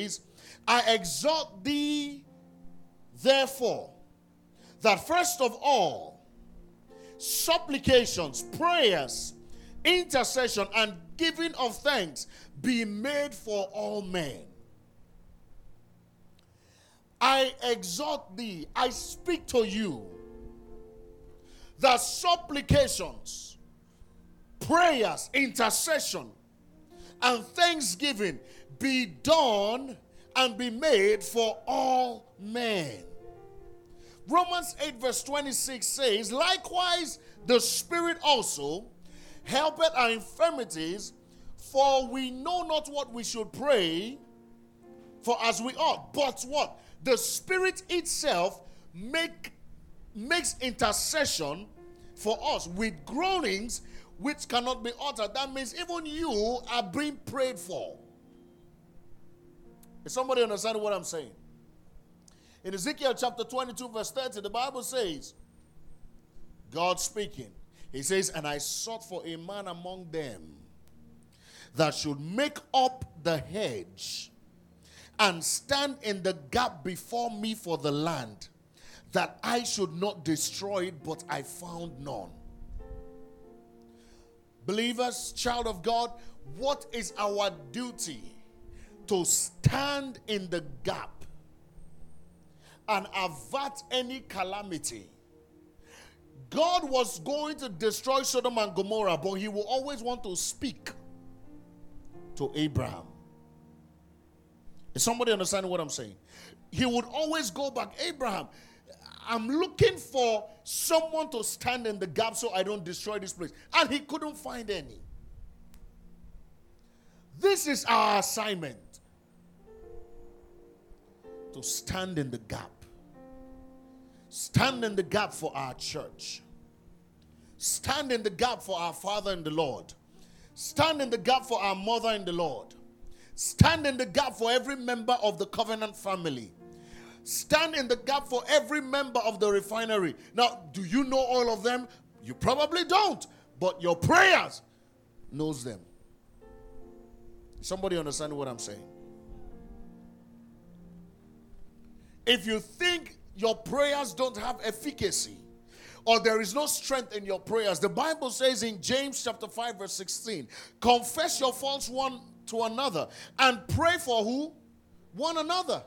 says, I exhort thee, therefore, that first of all, supplications, prayers, intercession, and giving of thanks be made for all men. I exhort thee, I speak to you that supplications, prayers, intercession, and thanksgiving be done and be made for all men. Romans 8, verse 26 says, Likewise, the Spirit also helpeth our infirmities, for we know not what we should pray for as we ought. But what? The Spirit itself make, makes intercession for us with groanings which cannot be uttered. That means even you are being prayed for. Is somebody understand what I'm saying? In Ezekiel chapter 22, verse 30, the Bible says, God speaking, He says, And I sought for a man among them that should make up the hedge and stand in the gap before me for the land, that I should not destroy it, but I found none. Believers, child of God, what is our duty? To stand in the gap and avert any calamity. God was going to destroy Sodom and Gomorrah, but he will always want to speak to Abraham. Is somebody understanding what I'm saying? He would always go back, Abraham, I'm looking for someone to stand in the gap so I don't destroy this place. And he couldn't find any. This is our assignment to stand in the gap. Stand in the gap for our church. Stand in the gap for our Father in the Lord. Stand in the gap for our mother in the Lord. Stand in the gap for every member of the covenant family. Stand in the gap for every member of the refinery. Now, do you know all of them? You probably don't, but your prayers knows them. Somebody understand what I'm saying? If you think your prayers don't have efficacy or there is no strength in your prayers, the Bible says in James chapter 5 verse 16, confess your faults one to another and pray for who? One another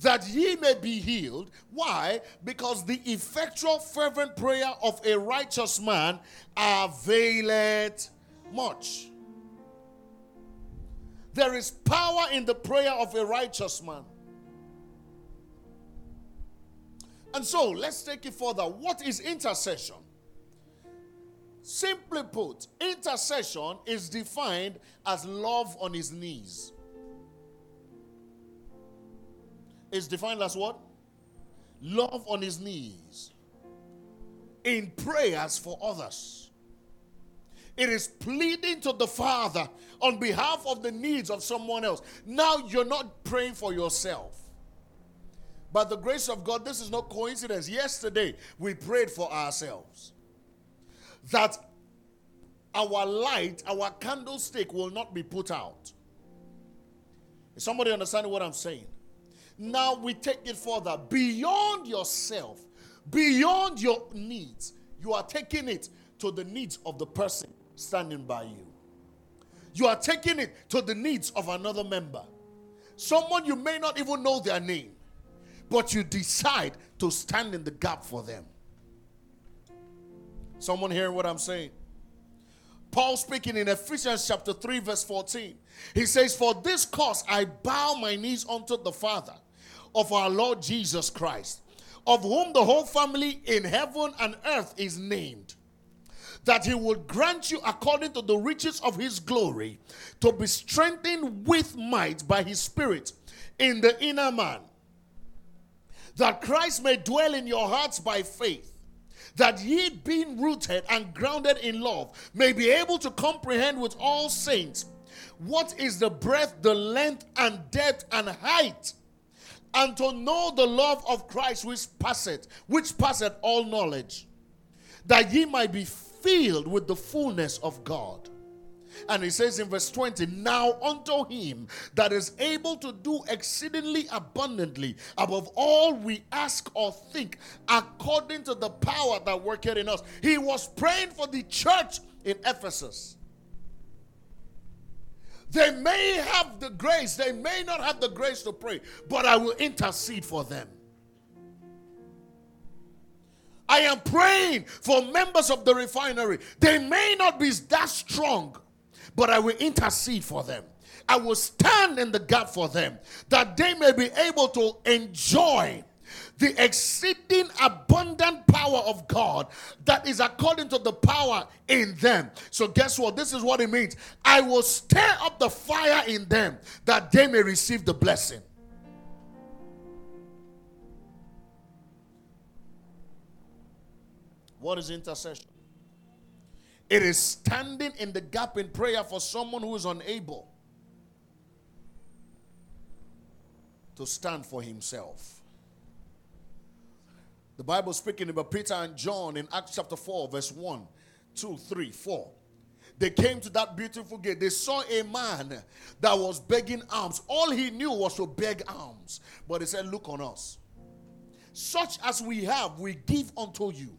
that ye may be healed. Why? Because the effectual, fervent prayer of a righteous man availeth much. There is power in the prayer of a righteous man. And so let's take it further. What is intercession? Simply put, intercession is defined as love on his knees. is defined as what? Love on his knees. In prayers for others. It is pleading to the Father on behalf of the needs of someone else. Now you're not praying for yourself. By the grace of God, this is no coincidence. Yesterday, we prayed for ourselves that our light, our candlestick will not be put out. Is somebody understanding what I'm saying? Now we take it further beyond yourself, beyond your needs. You are taking it to the needs of the person standing by you. You are taking it to the needs of another member. Someone you may not even know their name, but you decide to stand in the gap for them. Someone hearing what I'm saying? Paul speaking in Ephesians chapter 3, verse 14. He says, For this cause I bow my knees unto the Father of our Lord Jesus Christ, of whom the whole family in heaven and earth is named, that he would grant you according to the riches of his glory to be strengthened with might by his Spirit in the inner man, that Christ may dwell in your hearts by faith that ye being rooted and grounded in love may be able to comprehend with all saints what is the breadth, the length, and depth and height, and to know the love of Christ which passeth, which passeth all knowledge, that ye might be filled with the fullness of God. And he says in verse 20, Now unto him that is able to do exceedingly abundantly above all we ask or think, according to the power that worketh in us. He was praying for the church in Ephesus. They may have the grace, they may not have the grace to pray, but I will intercede for them. I am praying for members of the refinery. They may not be that strong, but I will intercede for them. I will stand in the gap for them that they may be able to enjoy the exceeding abundant power of God that is according to the power in them. So, guess what? This is what it means. I will stir up the fire in them that they may receive the blessing. What is intercession? It is standing in the gap in prayer for someone who is unable to stand for himself. The Bible speaking about Peter and John in Acts chapter 4, verse 1, 2, 3, 4. They came to that beautiful gate. They saw a man that was begging alms. All he knew was to beg alms. But he said, Look on us. Such as we have, we give unto you.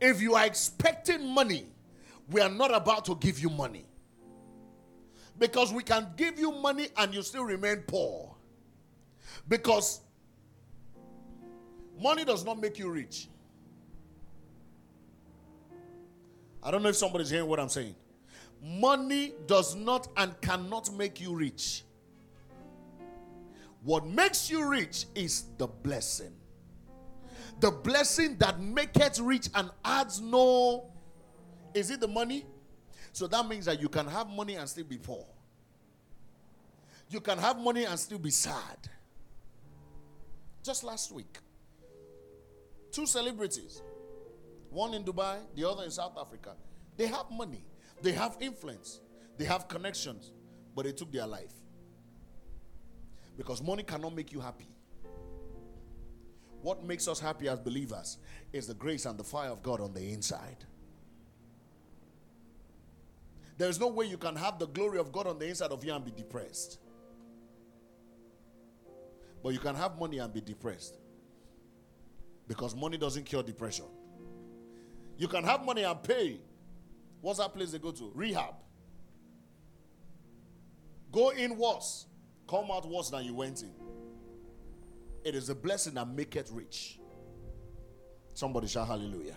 If you are expecting money, we are not about to give you money. Because we can give you money and you still remain poor. Because money does not make you rich. I don't know if somebody's hearing what I'm saying. Money does not and cannot make you rich. What makes you rich is the blessing the blessing that maketh rich and adds no. Is it the money? So that means that you can have money and still be poor. You can have money and still be sad. Just last week, two celebrities, one in Dubai, the other in South Africa, they have money, they have influence, they have connections, but they took their life. Because money cannot make you happy. What makes us happy as believers is the grace and the fire of God on the inside. There's no way you can have the glory of God on the inside of you and be depressed. But you can have money and be depressed. Because money doesn't cure depression. You can have money and pay. What's that place they go to? Rehab. Go in worse, come out worse than you went in. It is a blessing that maketh rich. Somebody shout hallelujah.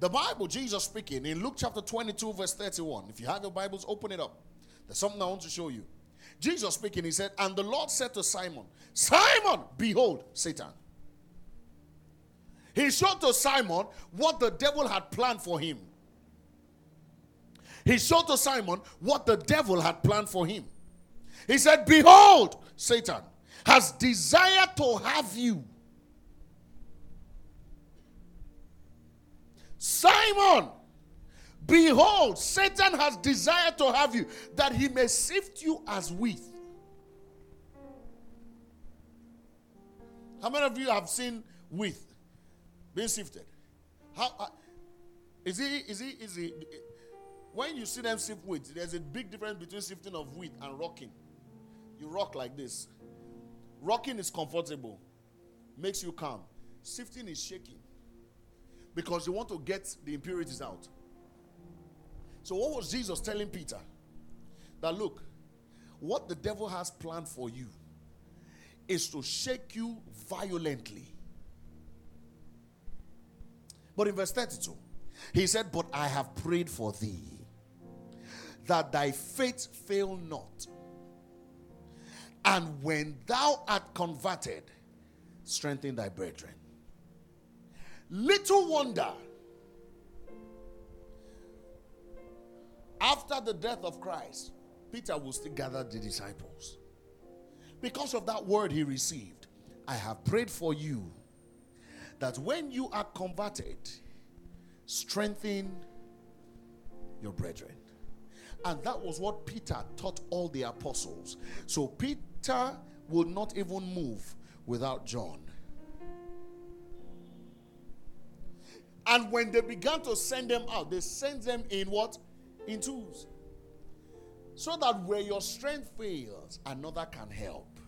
The Bible, Jesus speaking in Luke chapter 22, verse 31. If you have your Bibles, open it up. There's something I want to show you. Jesus speaking, he said, And the Lord said to Simon, Simon, behold, Satan. He showed to Simon what the devil had planned for him. He showed to Simon what the devil had planned for him. He said, Behold, Satan has desired to have you. Simon, behold, Satan has desired to have you that he may sift you as wheat. How many of you have seen wheat being sifted? How uh, is it? Is it? Is it? When you see them sift wheat, there's a big difference between sifting of wheat and rocking. You rock like this. Rocking is comfortable, makes you calm. Sifting is shaking because you want to get the impurities out. So, what was Jesus telling Peter? That look, what the devil has planned for you is to shake you violently. But in verse 32, he said, But I have prayed for thee, that thy faith fail not. And when thou art converted, strengthen thy brethren. Little wonder, after the death of Christ, Peter will still gather the disciples. Because of that word he received, I have prayed for you that when you are converted, strengthen your brethren. And that was what Peter taught all the apostles. So Peter would not even move without John. And when they began to send them out, they sent them in what? In twos. So that where your strength fails, another can help.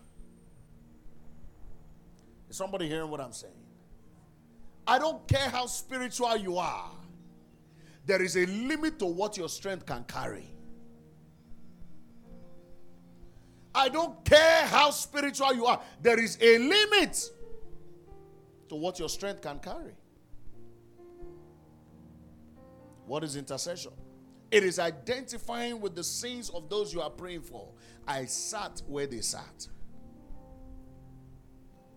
Is somebody hearing what I'm saying? I don't care how spiritual you are, there is a limit to what your strength can carry. I don't care how spiritual you are, there is a limit to what your strength can carry. What is intercession? It is identifying with the sins of those you are praying for. I sat where they sat.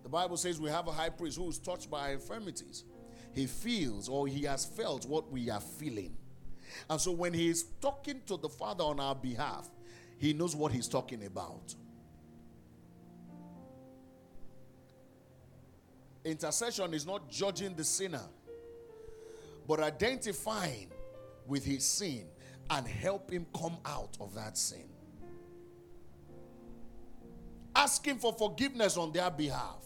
The Bible says we have a high priest who is touched by infirmities. He feels or he has felt what we are feeling. And so when he is talking to the Father on our behalf, he knows what he's talking about. Intercession is not judging the sinner, but identifying with his sin and help him come out of that sin. Asking for forgiveness on their behalf.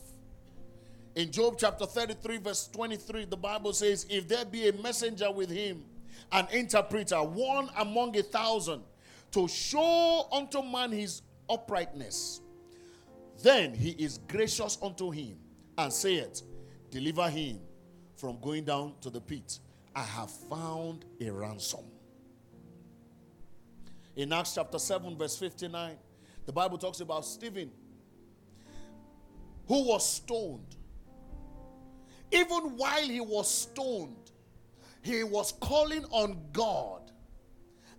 In Job chapter 33, verse 23, the Bible says, If there be a messenger with him, an interpreter, one among a thousand, to show unto man his uprightness, then he is gracious unto him and saith, Deliver him from going down to the pit. I have found a ransom. In Acts chapter 7, verse 59, the Bible talks about Stephen, who was stoned. Even while he was stoned, he was calling on God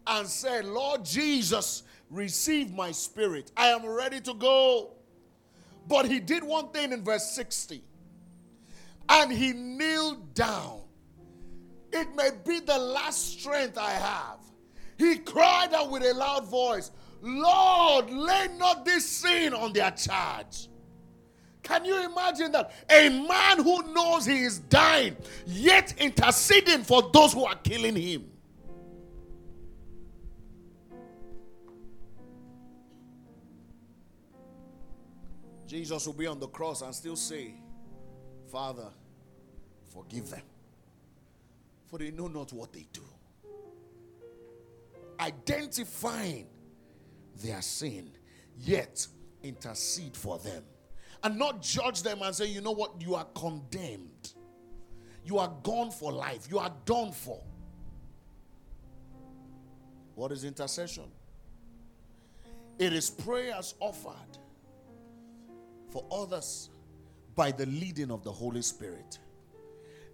and said, Lord Jesus, receive my spirit. I am ready to go. But he did one thing in verse 60 and he kneeled down. It may be the last strength I have. He cried out with a loud voice, Lord, lay not this sin on their charge. Can you imagine that? A man who knows he is dying, yet interceding for those who are killing him. Jesus will be on the cross and still say, Father, forgive them, for they know not what they do. Identifying their sin, yet intercede for them. And not judge them and say, you know what, you are condemned. You are gone for life. You are done for. What is intercession? It is prayers offered for others by the leading of the Holy Spirit,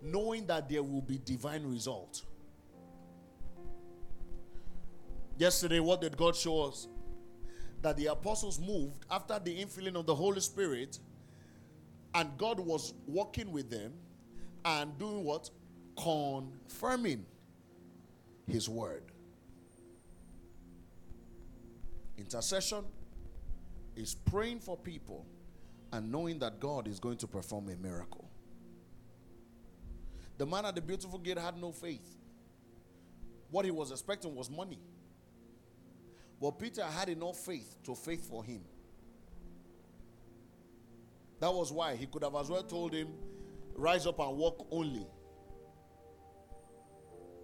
knowing that there will be divine result. Yesterday, what did God show us? That the apostles moved after the infilling of the Holy Spirit, and God was walking with them and doing what? Confirming His word. Intercession is praying for people and knowing that God is going to perform a miracle. The man at the beautiful gate had no faith. What he was expecting was money. But Peter had enough faith to faith for him. That was why he could have as well told him, Rise up and walk only.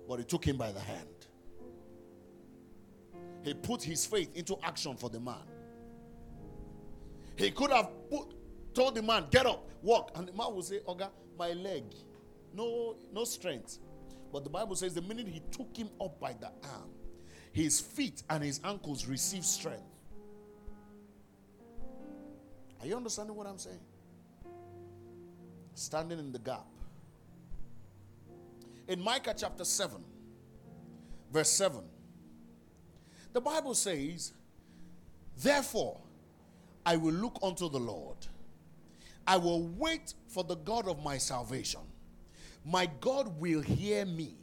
But he took him by the hand. He put his faith into action for the man. He could have put told the man, get up, walk. And the man will say, Oga, my leg. No, no strength. But the Bible says the minute he took him up by the arm, his feet and his ankles received strength. Are you understanding what I'm saying? Standing in the gap. In Micah chapter 7, verse 7, the Bible says, Therefore, I will look unto the Lord I will wait for the God of my salvation. My God will hear me.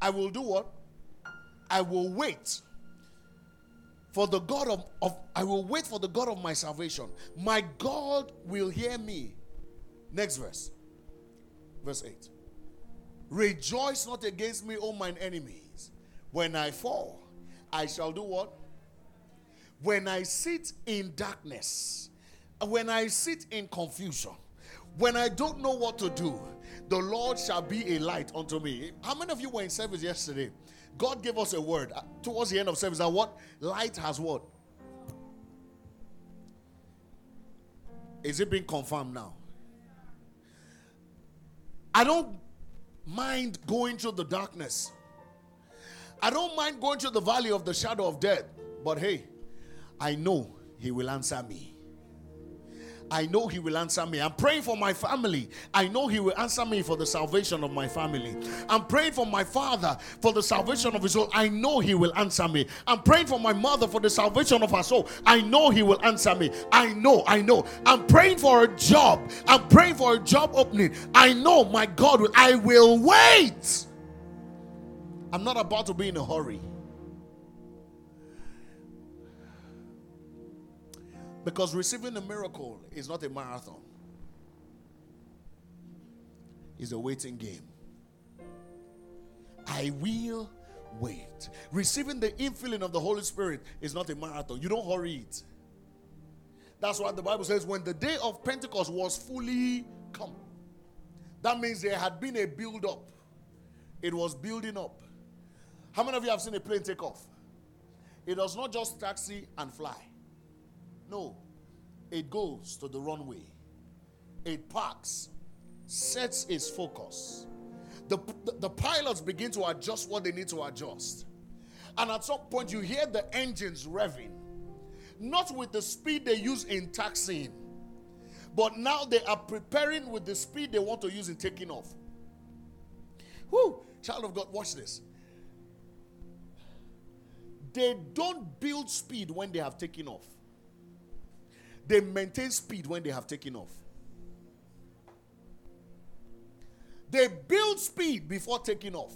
I will do what? I will wait for the God of, of I will wait for the God of my salvation. My God will hear me. Next verse. Verse 8. Rejoice not against me, O mine enemies. When I fall, I shall do what? When I sit in darkness, when I sit in confusion, when I don't know what to do, The Lord shall be a light unto me. How many of you were in service yesterday? God gave us a word uh, towards the end of service that what? Light has what? Is it being confirmed now? I don't mind going through the darkness. I don't mind going through the valley of the shadow of death. But hey, I know He will answer me. I know He will answer me. I'm praying for my family. I know He will answer me for the salvation of my family. I'm praying for my father for the salvation of his soul. I know He will answer me. I'm praying for my mother for the salvation of her soul. I know He will answer me. I know, I know. I'm praying for a job. I'm praying for a job opening. I know my God will. I will wait. I'm not about to be in a hurry. Because receiving a miracle is not a marathon, it's a waiting game. I will wait. Receiving the infilling of the Holy Spirit is not a marathon. You don't hurry it. That's why the Bible says when the day of Pentecost was fully come, that means there had been a build up. It was building up. How many of you have seen a plane take off? It does not just taxi and fly. No, it goes to the runway, it parks, sets its focus. The, the, the, pilots begin to adjust what they need to adjust. And at some point, you hear the engines revving, not with the speed they use in taxiing, but now they are preparing with the speed they want to use in taking off. Whoo, child of God, watch this. They don't build speed when they have taken off. They maintain speed when they have taken off. They build speed before taking off.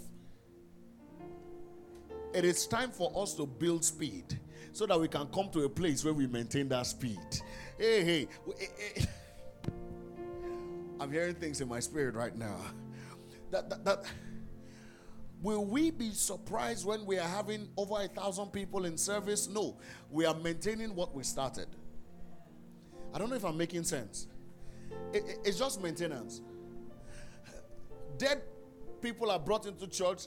It is time for us to build speed so that we can come to a place where we maintain that speed. Hey, hey. hey, eh, eh. hey. I'm hearing things in my spirit right now. That, that, that Will we be surprised when we are having over a thousand people in service? No, we are maintaining what we started. I don't know if I'm making sense. It, it, it's just maintenance. Dead people are brought into church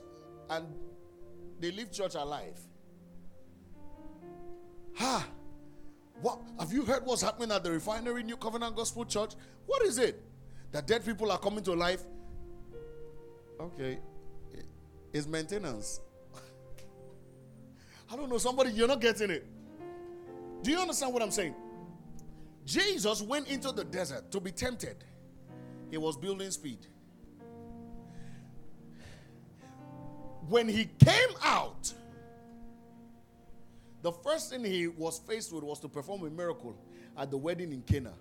and they leave church alive. Ha! What have you heard what's happening at the refinery New Covenant Gospel Church? What is it? That dead people are coming to life? Okay. It's maintenance. I don't know, somebody, you're not getting it. Do you understand what I'm saying? Jesus went into the desert to be tempted. He was building speed. When he came out, the first thing he was faced with was to perform a miracle at the wedding in Cana.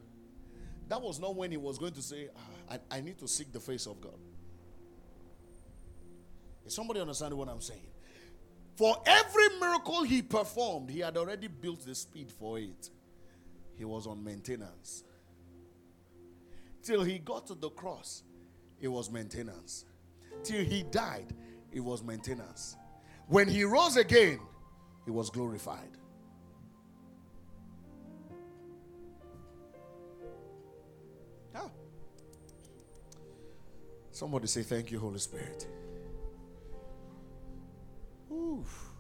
That was not when he was going to say, ah, I, I need to seek the face of God. Is somebody understanding what I'm saying? For every miracle he performed, he had already built the speed for it he was on maintenance. Till he got to the cross, it was maintenance. Till he died, it was maintenance. When he rose again, he was glorified. Ah. Somebody say, Thank you, Holy Spirit. Oof.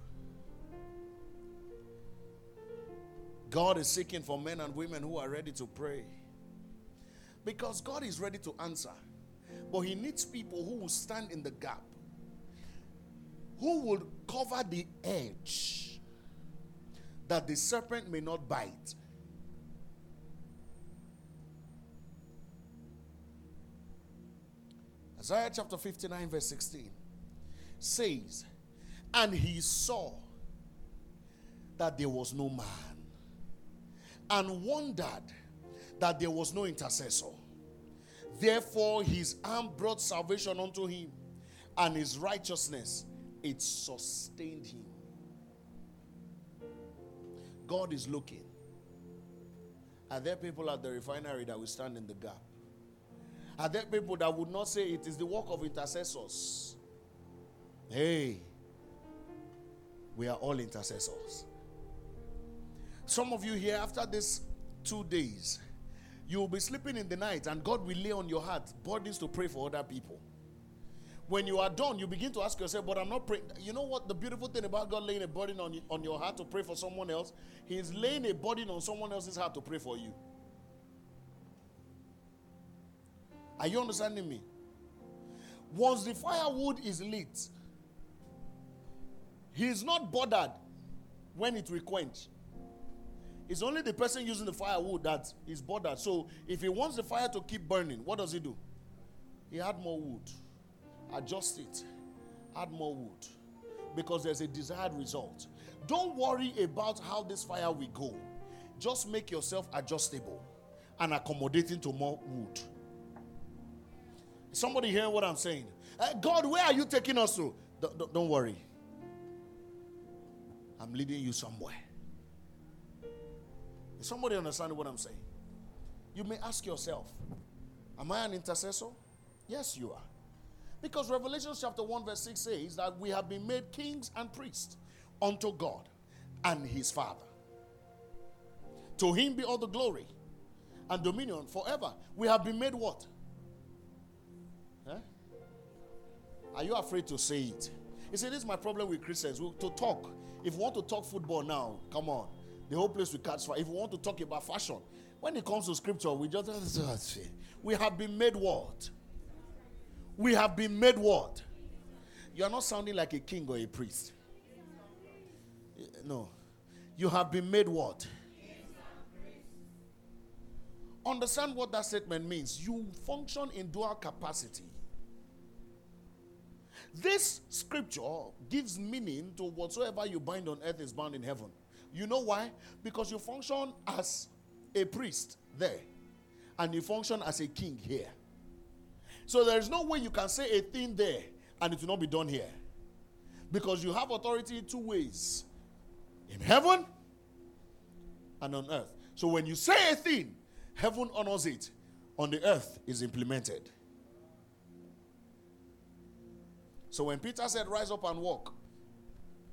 God is seeking for men and women who are ready to pray. Because God is ready to answer. But He needs people who will stand in the gap, who will cover the edge that the serpent may not bite. Isaiah chapter 59, verse 16 says, And he saw that there was no man and wondered that there was no intercessor. Therefore, his arm brought salvation unto him, and his righteousness it sustained him. God is looking. Are there people at the refinery that will stand in the gap? Are there people that would not say it is the work of intercessors? Hey, we are all intercessors. Some of you here, after these two days, You will be sleeping in the night, and God will lay on your heart burdens to pray for other people. When you are done, you begin to ask yourself, But I'm not praying. You know what? The beautiful thing about God laying a burden on, on your heart to pray for someone else, He is laying a burden on someone else's heart to pray for you. Are you understanding me? Once the firewood is lit, he is not bothered when it will quench. It's only the person using the firewood that is bothered. So if he wants the fire to keep burning, what does he do? He add more wood, adjust it, add more wood, because there's a desired result. Don't worry about how this fire will go. Just make yourself adjustable and accommodating to more wood. Somebody hearing what I'm saying? Uh, God, where are you taking us to? Don't, don't worry. I'm leading you somewhere. Is somebody understanding what I'm saying? You may ask yourself, Am I an intercessor? Yes, you are. Because Revelation chapter 1, verse 6 says that we have been made kings and priests unto God and his Father. To him be all the glory and dominion forever. We have been made what? Are you afraid to say it? You see, this is my problem with Christians. To talk. If we want to talk football now, come on. The whole place will catch fire. If we want to talk about fashion, when it comes to scripture, we just we have been made what? We have been made what? You are not sounding like a king or a priest. No. You have been made what? Understand what that statement means. You function in dual capacity. This scripture gives meaning to whatsoever you bind on earth is bound in heaven. You know why? Because you function as a priest there, and you function as a king here. So there is no way you can say a thing there and it will not be done here. Because you have authority in two ways in heaven and on earth. So when you say a thing, heaven honors it, on the earth is implemented. So when Peter said, Rise up and walk,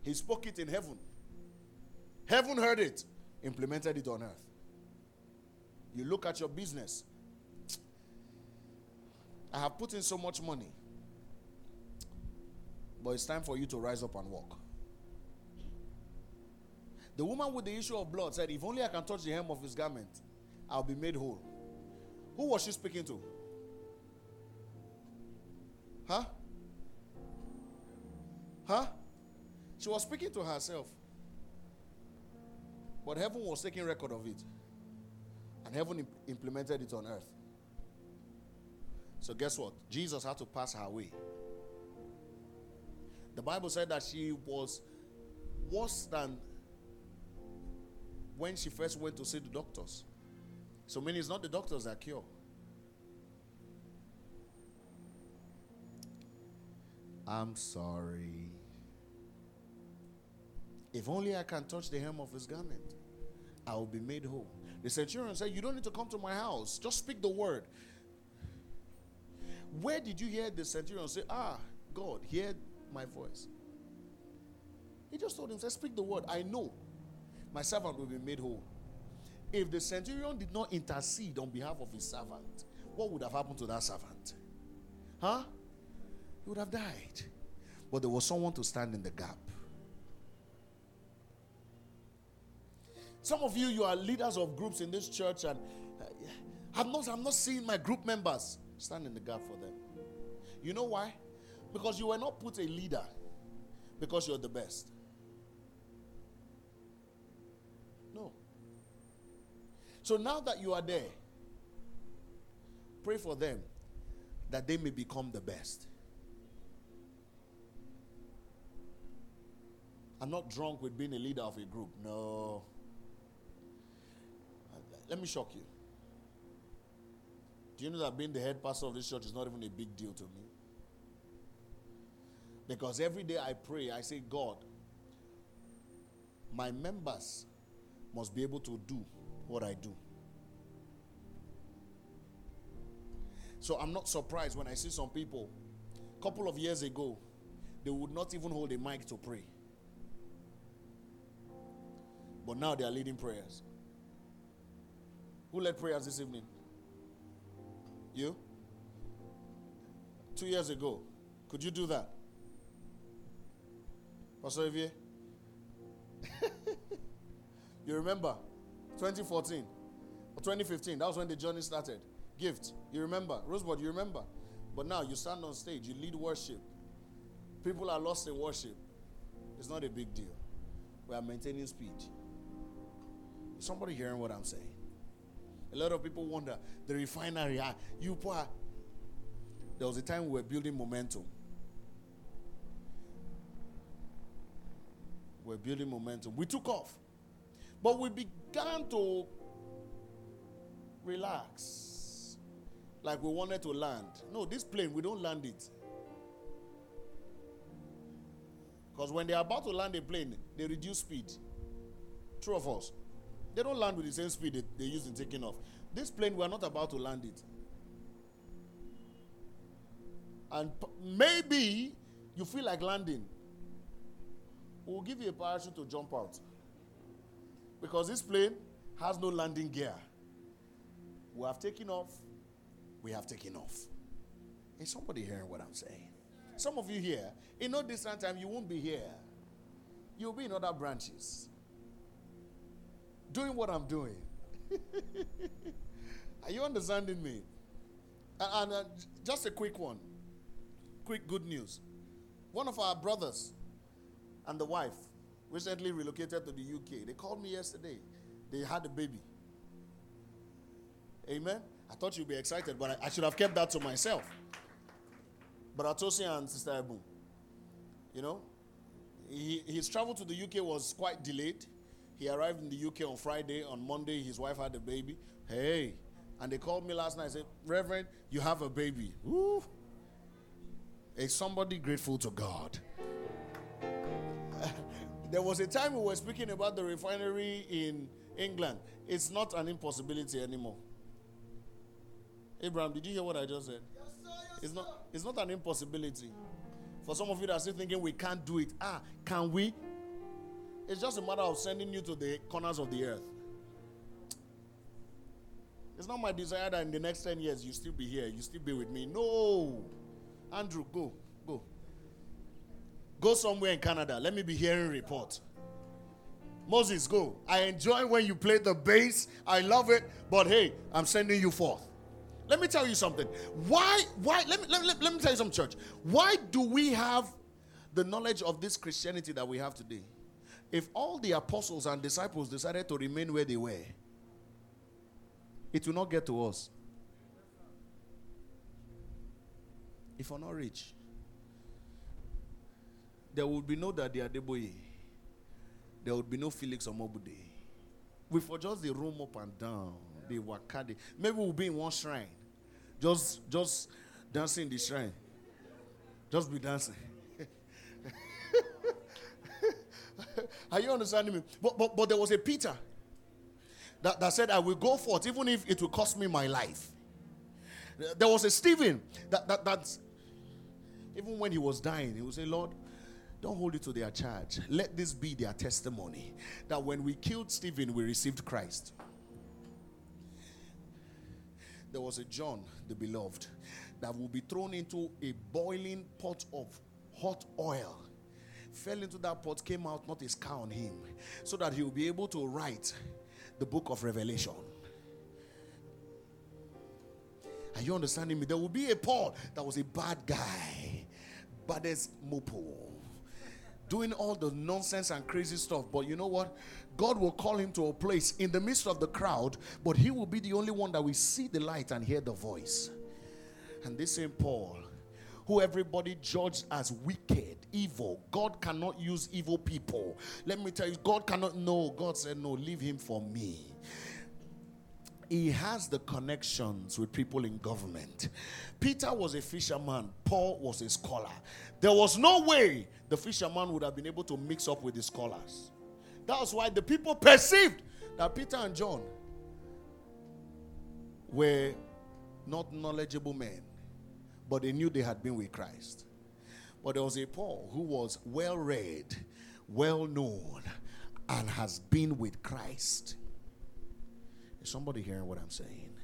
he spoke it in heaven. Heaven heard it, implemented it on earth. You look at your business. I have put in so much money, but it's time for you to rise up and walk. The woman with the issue of blood said, If only I can touch the hem of his garment, I'll be made whole. Who was she speaking to? Huh? Huh? She was speaking to herself. But heaven was taking record of it. And heaven imp- implemented it on earth. So, guess what? Jesus had to pass her way. The Bible said that she was worse than when she first went to see the doctors. So, meaning it's not the doctors that cure. I'm sorry. If only I can touch the hem of his garment, I will be made whole. The centurion said, You don't need to come to my house, just speak the word. Where did you hear the centurion say, Ah, God, hear my voice? He just told him, say, Speak the word. I know my servant will be made whole. If the centurion did not intercede on behalf of his servant, what would have happened to that servant? Huh? He would have died. But there was someone to stand in the gap. Some of you, you are leaders of groups in this church, and uh, I'm not, I'm not seeing my group members stand in the gap for them. You know why? Because you were not put a leader because you're the best. No. So now that you are there, pray for them that they may become the best. I'm not drunk with being a leader of a group. No. Let me shock you. Do you know that being the head pastor of this church is not even a big deal to me? Because every day I pray, I say, God, my members must be able to do what I do. So I'm not surprised when I see some people, a couple of years ago, they would not even hold a mic to pray. But now they are leading prayers. Who led prayers this evening? You? Two years ago. Could you do that? Pastor Olivier? you remember? 2014 or 2015. That was when the journey started. Gift. You remember? Rosebud, you remember? But now you stand on stage, you lead worship. People are lost in worship. It's not a big deal. We are maintaining speed. Is somebody hearing what I'm saying? A lot of people wonder the refinery. Ah, you poor. there was a time we were building momentum. We're building momentum. We took off. But we began to relax. Like we wanted to land. No, this plane, we don't land it. Because when they're about to land a plane, they reduce speed. True of us. They don't land with the same speed they, they use in taking off. This plane, we're not about to land it. And maybe you feel like landing. We'll give you a parachute to jump out. Because this plane has no landing gear. We have taken off. We have taken off. Is somebody hearing what I'm saying? Some of you here, in no distant time, you won't be here. You'll be in other branches. Doing what I'm doing. Are you understanding me? And, and uh, just a quick one. Quick good news. One of our brothers and the wife recently relocated to the UK. They called me yesterday. They had a baby. Amen. I thought you'd be excited, but I, I should have kept that to myself. But Atosi and Sister Ebu, you know, he, his travel to the UK was quite delayed. He arrived in the UK on Friday. On Monday, his wife had a baby. Hey, and they called me last night and said, Reverend, you have a baby. Woo. Is somebody grateful to God? there was a time we were speaking about the refinery in England. It's not an impossibility anymore. Abraham, did you hear what I just said? Yes, sir, yes, it's not it's not an impossibility. For some of you that are still thinking we can't do it. Ah, can we? It's just a matter of sending you to the corners of the earth. It's not my desire that in the next 10 years you still be here, you still be with me. No. Andrew, go. Go. Go somewhere in Canada. Let me be hearing report. Moses, go. I enjoy when you play the bass. I love it. But hey, I'm sending you forth. Let me tell you something. Why, why, let me, let, let, let me tell you something, church. Why do we have the knowledge of this Christianity that we have today? If all the apostles and disciples decided to remain where they were, it will not get to us. If we're not rich, there would be no Daddy Adeboye. There would be no Felix or Omobude. We for just the room up and down, the wakadi. Maybe we'll be in one shrine, just just dancing in the shrine. Just be dancing. Are you understanding me? But, but, but there was a Peter that, that said, I will go forth, even if it will cost me my life. There was a Stephen that, that, that even when he was dying, he would say, Lord, don't hold it to their charge. Let this be their testimony that when we killed Stephen, we received Christ. There was a John, the beloved, that will be thrown into a boiling pot of hot oil. Fell into that pot, came out, not a scar on him, so that he will be able to write the book of Revelation. Are you understanding me? There will be a Paul that was a bad guy, baddest mopo, doing all the nonsense and crazy stuff. But you know what? God will call him to a place in the midst of the crowd, but he will be the only one that will see the light and hear the voice. And this same Paul, who everybody judged as wicked, evil. God cannot use evil people. Let me tell you, God cannot know. God said, No, leave him for me. He has the connections with people in government. Peter was a fisherman, Paul was a scholar. There was no way the fisherman would have been able to mix up with the scholars. That's why the people perceived that Peter and John were not knowledgeable men, but they knew they had been with Christ. But there was a Paul who was well read, well known, and has been with Christ. Is somebody hearing what I'm saying?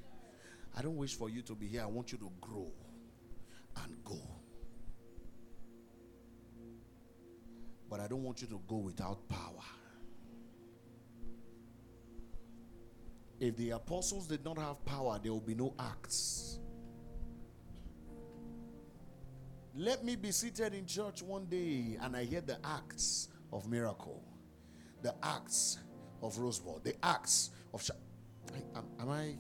I don't wish for you to be here. I want you to grow and go. But I don't want you to go without power. If the apostles did not have power, there will be no acts. Let me be seated in church one day and I hear the acts of miracle, the acts of Rosebud, the acts of. Sh- am, am I?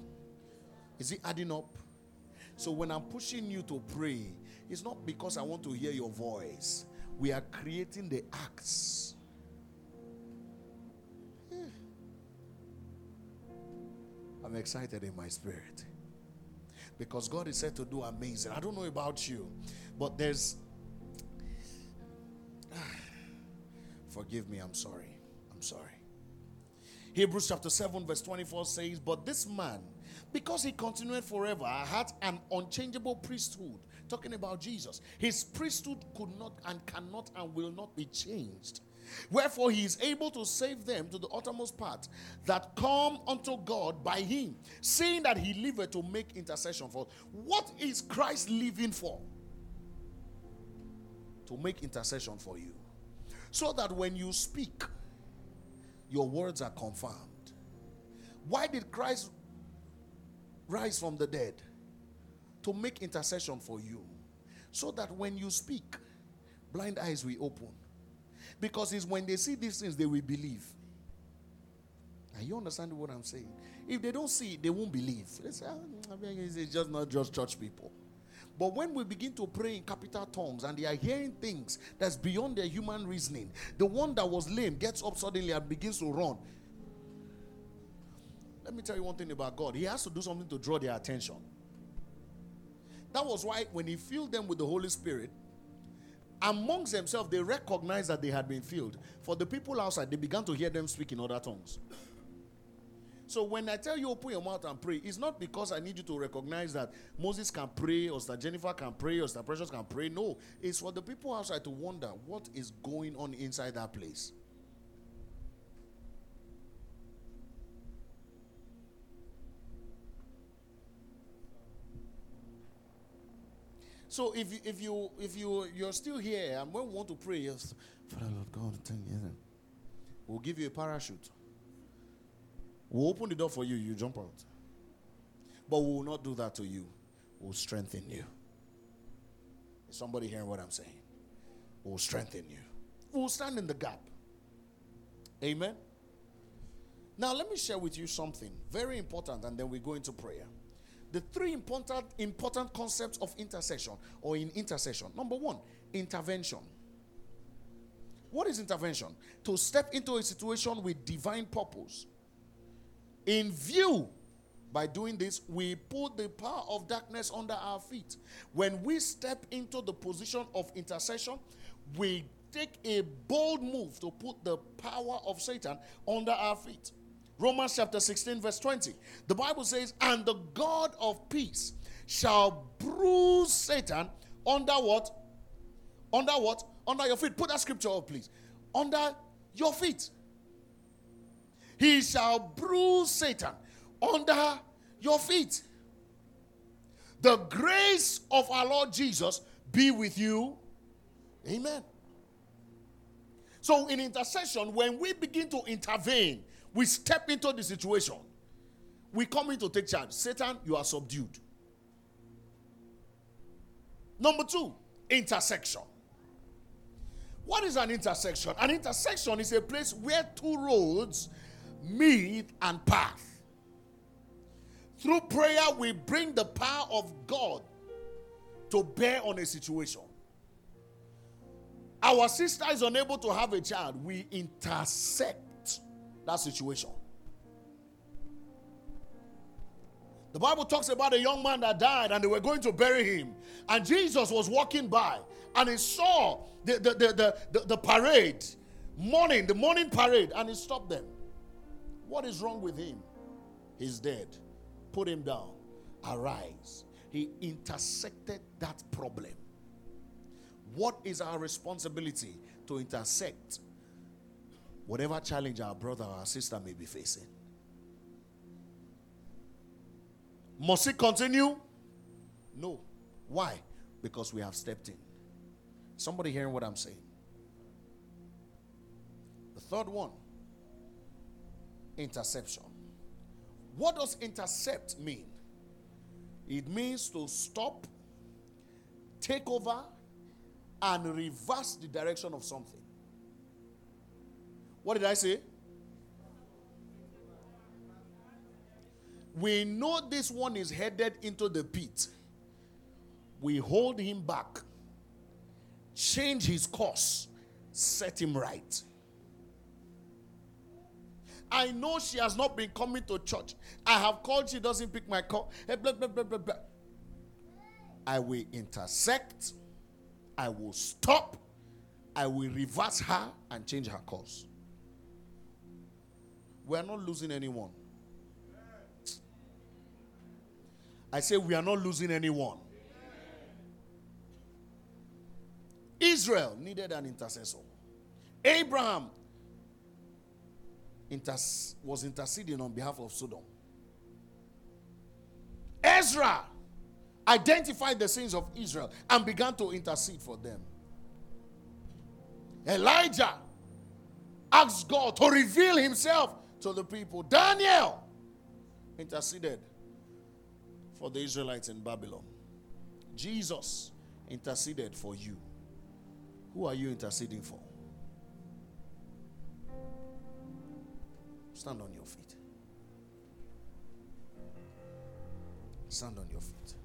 Is it adding up? So when I'm pushing you to pray, it's not because I want to hear your voice. We are creating the acts. Yeah. I'm excited in my spirit because God is said to do amazing. I don't know about you, but there's. Forgive me, I'm sorry. I'm sorry. Hebrews chapter 7, verse 24 says, But this man, because he continued forever, had an unchangeable priesthood. Talking about Jesus. His priesthood could not and cannot and will not be changed. Wherefore he is able to save them to the uttermost part that come unto God by him, seeing that he liveth to make intercession for. What is Christ living for? To make intercession for you. So that when you speak, your words are confirmed. Why did Christ rise from the dead? To make intercession for you. So that when you speak, blind eyes will open because it's when they see these things they will believe. Are you understand what I'm saying? If they don't see it, they won't believe. They say, oh, it's just not just church people. But when we begin to pray in capital tongues and they are hearing things that's beyond their human reasoning, the one that was lame gets up suddenly and begins to run. Let me tell you one thing about God. He has to do something to draw their attention. That was why when he filled them with the Holy Spirit, amongst themselves, they recognized that they had been filled. For the people outside, they began to hear them speak in other tongues. So when I tell you open your mouth and pray, it's not because I need you to recognize that Moses can pray, or that Jennifer can pray, or that Precious can pray. No, it's for the people outside to wonder what is going on inside that place. So if you, if you if you you're still here and when we want to pray, yes, Father Lord God, thank you. We'll give you a parachute. We'll open the door for you, you jump out. But we will not do that to you. We'll strengthen you. Is somebody hearing what I'm saying? We'll strengthen you. We'll stand in the gap. Amen. Now let me share with you something very important, and then we go into prayer the three important important concepts of intercession or in intercession. Number one, intervention. What is intervention? To step into a situation with divine purpose. In view, by doing this, we put the power of darkness under our feet. When we step into the position of intercession, we take a bold move to put the power of Satan under our feet. Romans chapter 16, verse 20. The Bible says, And the God of peace shall bruise Satan under what? Under what? Under your feet. Put that scripture up, please. Under your feet. He shall bruise Satan under your feet. The grace of our Lord Jesus be with you. Amen. So, in intercession, when we begin to intervene, we step into the situation. We come in to take charge. Satan, you are subdued. Number two, intersection. What is an intersection? An intersection is a place where two roads meet and path. Through prayer, we bring the power of God to bear on a situation. Our sister is unable to have a child. We intersect that situation. The Bible talks about a young man that died and they were going to bury him. And Jesus was walking by and he saw the, the, the, the, the, the parade, mourning, the mourning parade, and he stopped them. What is wrong with him? He's dead. Put him down. Arise. He intersected that problem. What is our responsibility to intersect whatever challenge our brother or our sister may be facing. Must it continue? No. Why? Because we have stepped in. Somebody hearing what I'm saying? The third one interception. What does intercept mean? It means to stop, take over, and reverse the direction of something. What did I say? We know this one is headed into the pit. We hold him back, change his course, set him right. I know she has not been coming to church. I have called, she doesn't pick my call. Hey, Blah, blah, blah, blah, blah. I will intersect. I will stop. I will reverse her and change her course. We are not losing anyone. I say we are not losing anyone. Israel needed an intercessor. Abraham was interceding on behalf of Sodom. Ezra identified the sins of Israel and began to intercede for them. Elijah asked God to reveal himself to the people. Daniel interceded for the Israelites in Babylon. Jesus interceded for you. Who are you interceding for? Stand on your feet. Stand on your feet.